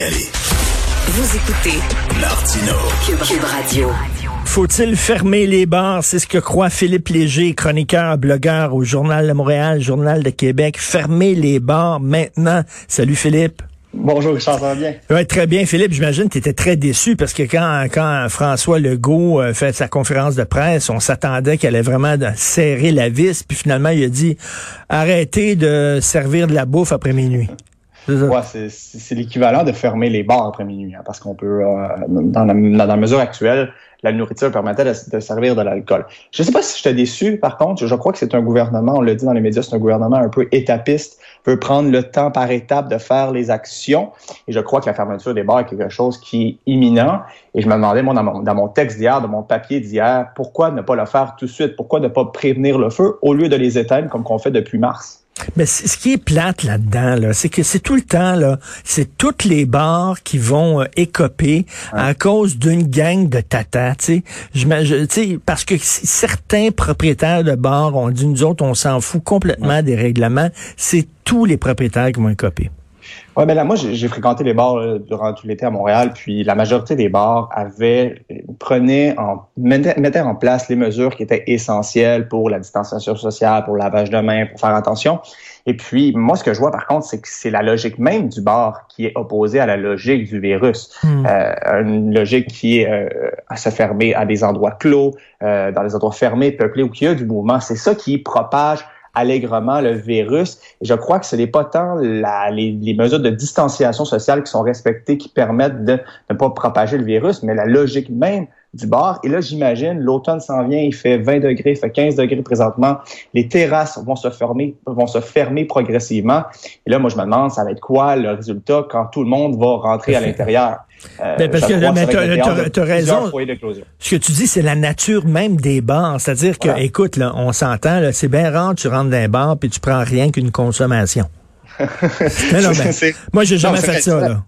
Vous écoutez Martino. Cube, Radio. Faut-il fermer les bars? C'est ce que croit Philippe Léger, chroniqueur, blogueur au Journal de Montréal, Journal de Québec. Fermer les bars maintenant. Salut Philippe. Bonjour ça va bien? Oui, très bien. Philippe, j'imagine que tu étais très déçu parce que quand, quand François Legault euh, fait sa conférence de presse, on s'attendait qu'elle allait vraiment serrer la vis, puis finalement il a dit arrêtez de servir de la bouffe après minuit. Ouais, c'est l'équivalent de fermer les bars après minuit, hein, parce qu'on peut, euh, dans, la, dans, la, mesure actuelle, la nourriture permettait de, servir de l'alcool. Je ne sais pas si j'étais déçu, par contre, je crois que c'est un gouvernement, on le dit dans les médias, c'est un gouvernement un peu étapiste, veut prendre le temps par étape de faire les actions, et je crois que la fermeture des bars est quelque chose qui est imminent, et je me demandais, moi, dans mon, dans mon texte d'hier, dans mon papier d'hier, pourquoi ne pas le faire tout de suite, pourquoi ne pas prévenir le feu au lieu de les éteindre comme qu'on fait depuis mars? Mais ce qui est plate là-dedans, là, c'est que c'est tout le temps, là, c'est toutes les bars qui vont euh, écoper à cause d'une gang de tata, tu sais. Parce que certains propriétaires de bars ont dit, nous autres, on s'en fout complètement des règlements. C'est tous les propriétaires qui vont écoper. Ouais, ben là, moi, j'ai fréquenté les bars euh, durant tout l'été à Montréal, puis la majorité des bars avaient prenaient en mettaient, en place les mesures qui étaient essentielles pour la distanciation sociale, pour le lavage de mains, pour faire attention. Et puis, moi, ce que je vois, par contre, c'est que c'est la logique même du bar qui est opposée à la logique du virus. Hmm. Euh, une logique qui est euh, à se fermer à des endroits clos, euh, dans des endroits fermés, peuplés, où il y a du mouvement. C'est ça qui propage allègrement le virus. Et je crois que ce n'est pas tant la, les, les, mesures de distanciation sociale qui sont respectées qui permettent de ne pas propager le virus, mais la logique même du bar. Et là, j'imagine, l'automne s'en vient, il fait 20 degrés, il fait 15 degrés présentement. Les terrasses vont se fermer, vont se fermer progressivement. Et là, moi, je me demande, ça va être quoi le résultat quand tout le monde va rentrer à l'intérieur? Euh, ben parce que tu as, raison. Ce que tu dis, c'est la nature même des bars. C'est-à-dire que, écoute, là, on s'entend, c'est bien rare, tu rentres dans un bar puis tu prends rien qu'une consommation. non, ben, moi, j'ai jamais fait ça. Là.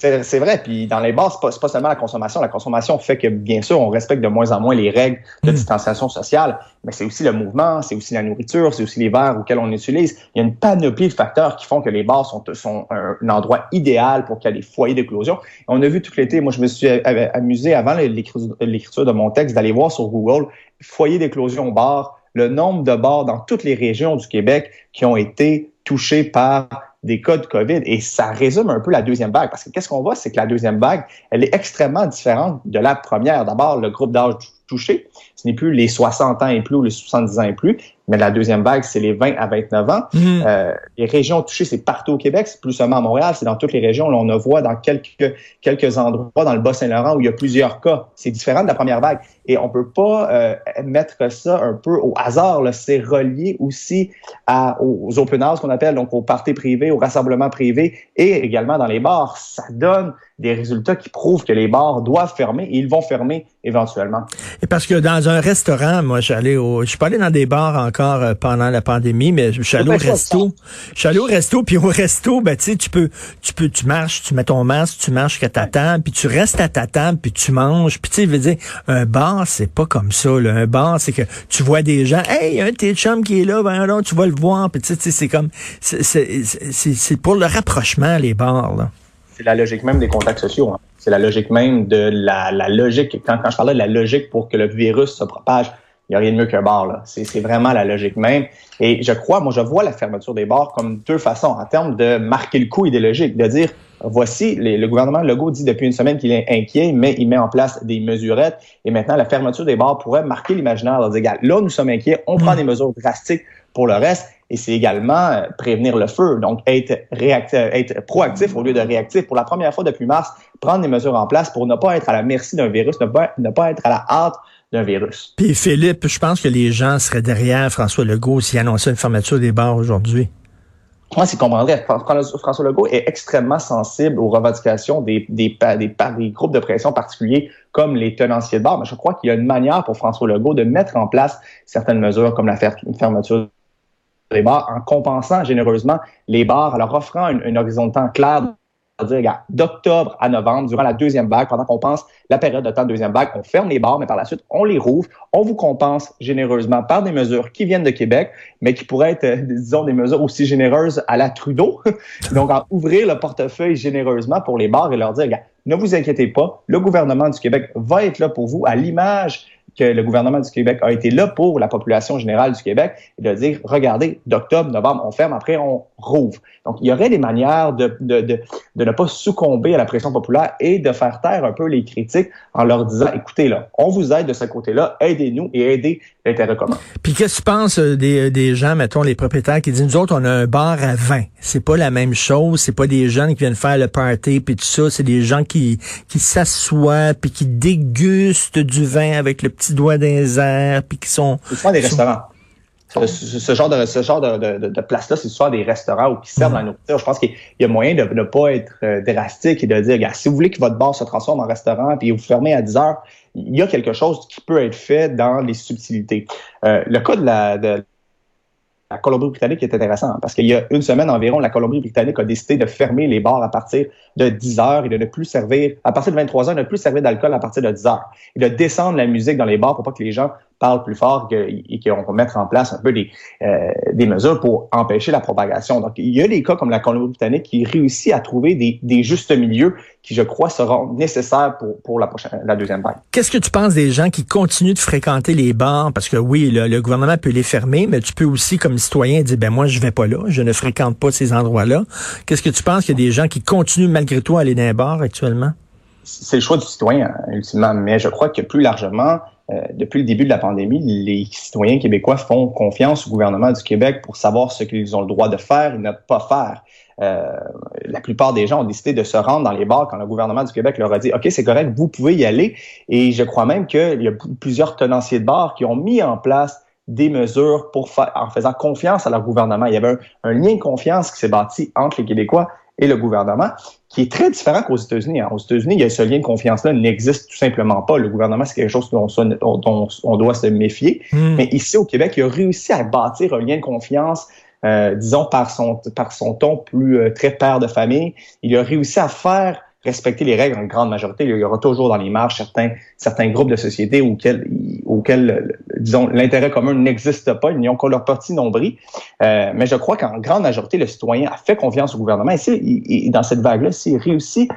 C'est vrai, puis dans les bars, c'est pas, pas seulement la consommation. La consommation fait que, bien sûr, on respecte de moins en moins les règles de hmm. distanciation sociale, mais c'est aussi le mouvement, c'est aussi la nourriture, c'est aussi les verres auxquels on utilise. Il y a une panoplie de facteurs qui font que les bars sont, sont un, endroit idéal pour qu'il y ait des foyers d'éclosion. On a vu tout l'été, moi je me suis amusé avant l'écriture de mon texte d'aller voir sur Google foyer d'éclosion bar, le nombre de bars dans toutes les régions du Québec qui ont été touchés par des cas de COVID. Et ça résume un peu la deuxième vague. Parce que qu'est-ce qu'on voit, c'est que la deuxième vague, elle est extrêmement différente de la première. D'abord, le groupe d'âge touché, ce n'est plus les 60 ans et plus ou les 70 ans et plus, mais la deuxième vague, c'est les 20 à 29 ans. Mm. Euh, les régions touchées, c'est partout au Québec, c'est plus seulement à Montréal, c'est dans toutes les régions. Là, on en voit dans quelques, quelques endroits dans le Bas-Saint-Laurent où il y a plusieurs cas. C'est différent de la première vague. Et on peut pas euh, mettre ça un peu au hasard. C'est relié aussi à, aux open house qu'on appelle, donc aux parties privées, aux rassemblements privés et également dans les bars. Ça donne des résultats qui prouvent que les bars doivent fermer et ils vont fermer éventuellement. Et parce que dans un restaurant, moi, j'allais au, je suis pas allé dans des bars encore euh, pendant la pandémie, mais je suis allé au resto. Je suis allé au resto, puis au resto, ben, tu sais, tu peux, tu peux, tu marches, tu mets ton masque, tu marches qu'à ta table, puis tu restes à ta table, puis tu manges. Puis tu sais, veux dire, un bar, c'est pas comme ça, là. Un bar, c'est que tu vois des gens, hey, un tes chum qui est là, ben là, tu vas le voir, puis tu sais, c'est comme, c'est pour le rapprochement, les bars, là c'est la logique même des contacts sociaux. Hein. C'est la logique même de la, la logique. Quand, quand je parlais de la logique pour que le virus se propage, il n'y a rien de mieux qu'un bar. Là. C'est, c'est vraiment la logique même. Et je crois, moi, je vois la fermeture des bars comme deux façons en termes de marquer le coup idéologique, de dire voici, le gouvernement Legault dit depuis une semaine qu'il est inquiet, mais il met en place des mesurettes. Et maintenant, la fermeture des bars pourrait marquer l'imaginaire. Dire, là, nous sommes inquiets, on prend mm. des mesures drastiques pour le reste et c'est également euh, prévenir le feu. Donc, être réactif, être proactif au lieu de réactif. Pour la première fois depuis mars, prendre des mesures en place pour ne pas être à la merci d'un virus, ne pas, ne pas être à la hâte d'un virus. Puis Philippe, je pense que les gens seraient derrière François Legault s'il annonçait une fermeture des bars aujourd'hui. Moi, c'est comprendrait. François Legault est extrêmement sensible aux revendications des, des, des, des, groupes de pression particuliers comme les tenanciers de bars. Mais je crois qu'il y a une manière pour François Legault de mettre en place certaines mesures comme la fermeture les bars en compensant généreusement les bars, en leur offrant une, horizon de temps clair dire, d'octobre à novembre, durant la deuxième vague, pendant qu'on pense la période de temps de deuxième vague, on ferme les bars, mais par la suite, on les rouvre. On vous compense généreusement par des mesures qui viennent de Québec, mais qui pourraient être, euh, disons, des mesures aussi généreuses à la Trudeau. Donc, en ouvrir le portefeuille généreusement pour les bars et leur dire, ne vous inquiétez pas, le gouvernement du Québec va être là pour vous à l'image que le gouvernement du Québec a été là pour la population générale du Québec et de dire, regardez, d'octobre, novembre, on ferme, après on rouvre. Donc, il y aurait des manières de, de, de, de, ne pas succomber à la pression populaire et de faire taire un peu les critiques en leur disant, écoutez, là, on vous aide de ce côté-là, aidez-nous et aidez l'intérêt commun. Puis qu'est-ce que tu penses euh, des, euh, des gens, mettons, les propriétaires qui disent, nous autres, on a un bar à vin. C'est pas la même chose, c'est pas des jeunes qui viennent faire le party puis tout ça, c'est des gens qui, qui s'assoient puis qui dégustent du vin avec le petit doigt des airs puis qui sont... C'est souvent des restaurants. Ce, genre de ce genre de, de, de place-là, c'est souvent des restaurants où qui servent la nourriture. Je pense qu'il y a moyen de ne pas être euh, drastique et de dire, si vous voulez que votre bar se transforme en restaurant puis vous fermez à 10 heures, il y a quelque chose qui peut être fait dans les subtilités. Euh, le cas de la, de la Colombie-Britannique est intéressant parce qu'il y a une semaine environ, la Colombie-Britannique a décidé de fermer les bars à partir de 10 heures et de ne plus servir, à partir de 23 heures, de ne plus servir d'alcool à partir de 10 heures et de descendre la musique dans les bars pour pas que les gens parle plus fort et qu'on va mettre en place un peu des, euh, des mesures pour empêcher la propagation. Donc, il y a des cas comme la Colombie-Britannique qui réussit à trouver des, des justes milieux qui, je crois, seront nécessaires pour, pour la, prochaine, la deuxième vague. Qu'est-ce que tu penses des gens qui continuent de fréquenter les bars? Parce que oui, le, le, gouvernement peut les fermer, mais tu peux aussi, comme citoyen, dire, ben moi, je vais pas là, je ne fréquente pas ces endroits-là. Qu'est-ce que tu penses qu'il y a des gens qui continuent malgré tout à aller dans les bars actuellement? C'est le choix du citoyen, ultimement, mais je crois que plus largement, euh, depuis le début de la pandémie, les citoyens québécois font confiance au gouvernement du Québec pour savoir ce qu'ils ont le droit de faire et ne pas faire. Euh, la plupart des gens ont décidé de se rendre dans les bars quand le gouvernement du Québec leur a dit OK, c'est correct, vous pouvez y aller. Et je crois même qu'il y a plusieurs tenanciers de bars qui ont mis en place des mesures pour en faisant confiance à leur gouvernement. Il y avait un lien de confiance qui s'est bâti entre les Québécois et le gouvernement, qui est très différent qu'aux États-Unis. Hein. Aux États-Unis, il y a ce lien de confiance-là n'existe tout simplement pas. Le gouvernement, c'est quelque chose dont, dont, on doit se méfier. Hmm. Mais ici, au Québec, il a réussi à bâtir un lien de confiance euh, disons par son par son ton plus euh, très père de famille, il a réussi à faire respecter les règles en grande majorité. Il y aura toujours dans les marges certains, certains groupes de sociétés auxquels, auxquels disons, l'intérêt commun n'existe pas. Ils n'y ont que leur petit nombril. Euh, mais je crois qu'en grande majorité, le citoyen a fait confiance au gouvernement. Et, et dans cette vague-là, s'il réussit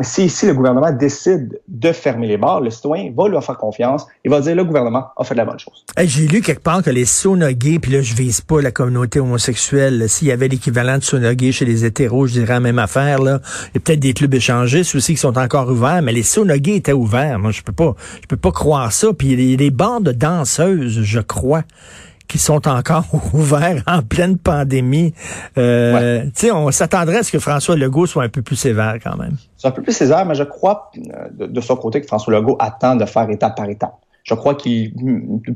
si, si le gouvernement décide de fermer les bars, le citoyen va lui faire confiance et va dire le gouvernement a fait la bonne chose. J'ai lu quelque part que les sonogués, puis là je vise pas la communauté homosexuelle, s'il y avait l'équivalent de sonogués chez les hétéros, je dirais la même affaire. Là. Il y a peut-être des clubs échangistes aussi qui sont encore ouverts, mais les sonogués étaient ouverts. Moi, je peux pas je peux pas croire ça. Puis il y a des bandes de danseuses, je crois qui sont encore ouverts en pleine pandémie. Euh, On s'attendrait à ce que François Legault soit un peu plus sévère quand même. C'est un peu plus sévère, mais je crois euh, de, son côté que François Legault attend de faire étape par étape. Je crois qu'il,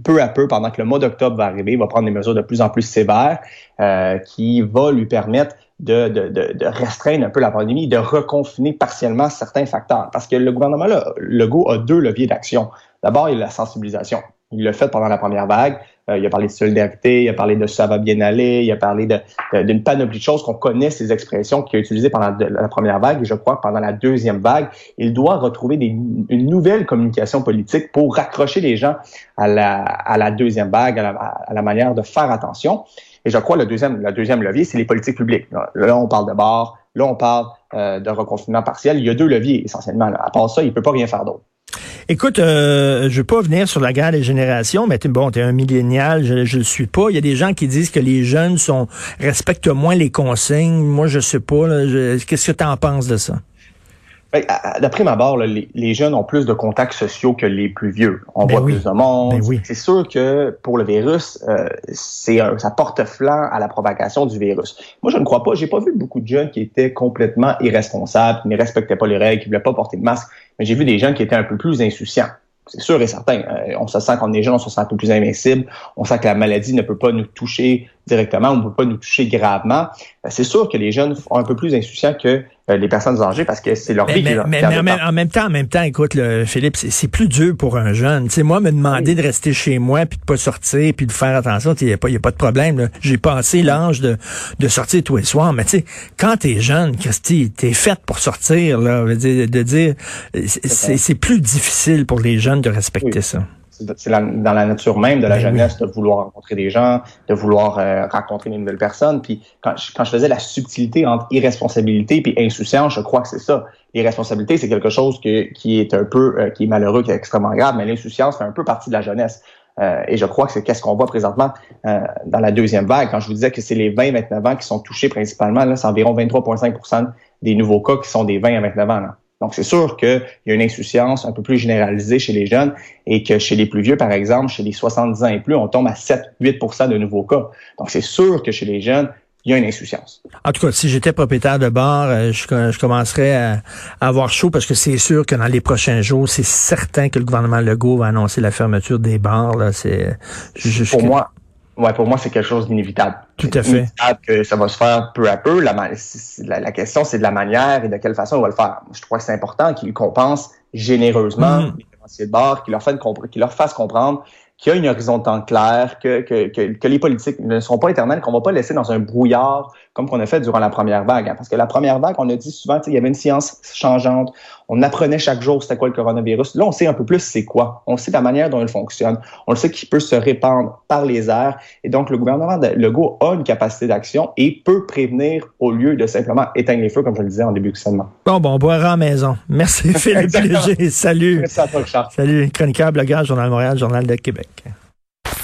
peu à peu, pendant que le mois d'octobre va arriver, il va prendre des mesures de plus en plus sévères euh, qui va lui permettre de, de, de, restreindre un peu la pandémie, de reconfiner partiellement certains facteurs. Parce que le gouvernement là, Legault a deux leviers d'action. D'abord, il y a la sensibilisation. Il l'a fait pendant la première vague. Euh, il a parlé de solidarité, il a parlé de ça va bien aller, il a parlé d'une panoplie de choses qu'on connaît, ces expressions qu'il a utilisées pendant la première vague. Et je crois que pendant la deuxième vague, il doit retrouver une nouvelle communication politique pour raccrocher les gens à la, deuxième vague, à la, manière de faire attention. Et je crois le deuxième, le deuxième levier, c'est les politiques publiques. Là, on parle de bord, là, on parle euh, de reconfinement partiel. Il y a deux leviers essentiellement. À part ça, il peut pas rien faire d'autre. Écoute, euh, je veux pas venir sur la guerre des générations, mais bon, es un millénial, je, je le suis pas. Il y a des gens qui disent que les jeunes sont respectent moins les consignes. Moi, je sais pas. Qu'est-ce que tu en penses de ça? Ben, d'après ma barre, les, jeunes ont plus de contacts sociaux que les plus vieux. On ben voit plus de monde. Ben oui. C'est sûr que pour le virus, euh, c'est ça porte flanc à la propagation du virus. Moi, je ne crois pas. J'ai pas vu beaucoup de jeunes qui étaient complètement irresponsables, qui ne respectaient pas les règles, qui voulaient pas porter de masque. Mais j'ai vu des jeunes qui étaient un peu plus insouciants. C'est sûr et certain. Euh, on se sent qu'on est jeune, on se sent un peu plus invincible. On sent que la maladie ne peut pas nous toucher directement, on ne peut pas nous toucher gravement. Ben, c'est sûr que les jeunes sont un peu plus insouciants que euh, les personnes âgées parce que c'est leur vie mais, mais, mais, en même temps, en même temps, écoute, le, Philippe, c'est plus dur pour un jeune. Tu sais, moi, me demander de rester chez moi puis de pas sortir puis de faire attention, il n'y a, pas, y a pas de problème. J'ai passé l'âge de, de sortir tous les soirs. Mais tu sais, quand t'es jeune, Christy, t'es faite pour sortir, là, de, de dire, c'est plus difficile pour les jeunes de respecter ça c'est dans la nature même de la ben jeunesse de vouloir rencontrer des gens, de vouloir euh, rencontrer des nouvelles personnes. Puis quand je, quand je faisais la subtilité entre irresponsabilité et insouciance, je crois que c'est ça. L'irresponsabilité, c'est quelque chose que, qui est un peu, euh, qui est malheureux, qui est extrêmement grave, mais l'insouciance fait un peu partie de la jeunesse. Euh, et je crois que c'est qu'est-ce qu'on voit présentement dans la deuxième vague. Quand je vous disais que c'est les 20-29 ans qui sont touchés principalement, là, c'est environ 23,5 des nouveaux cas qui sont des 20 à 29 ans. Là. Donc, c'est sûr qu'il y a une insouciance un peu plus généralisée chez les jeunes et que chez les plus vieux, par exemple, chez les 70 ans et plus, on tombe à 7-8% de nouveaux cas. Donc, c'est sûr que chez les jeunes, il y a une insouciance. En tout cas, si j'étais propriétaire de bar, euh, je, commencerais à, avoir chaud parce que c'est sûr que dans les prochains jours, c'est certain que le gouvernement Legault va annoncer la fermeture des bars. Là, c'est, Pour moi, Ouais, pour moi, c'est quelque chose d'inévitable. Tout à fait. que ça va se faire peu à peu. La, la, question, c'est de la manière et de quelle façon on va le faire. Je crois que c'est important qu'ils compensent généreusement mm. les financiers de bord, qu'ils leur, fassent comprendre qu'il y a une horizon de temps clair, que, que, que, que, les politiques ne sont pas éternelles, qu'on va pas laisser dans un brouillard comme qu'on a fait durant la première vague. Hein. Parce que la première vague, on a dit souvent, il y avait une science changeante, on apprenait chaque jour c'était quoi le coronavirus. Là, on sait un peu plus c'est quoi. On sait la manière dont il fonctionne. On le sait qu'il peut se répandre par les airs. Et donc, le gouvernement de Legault a une capacité d'action et peut prévenir au lieu de simplement éteindre les feux, comme je le disais en début de semaine. Bon, bon, on boira à la maison. Merci Philippe Léger. Salut. Merci à toi, Richard. Salut, chroniqueur, blogueur, Journal de Montréal, Journal de Québec.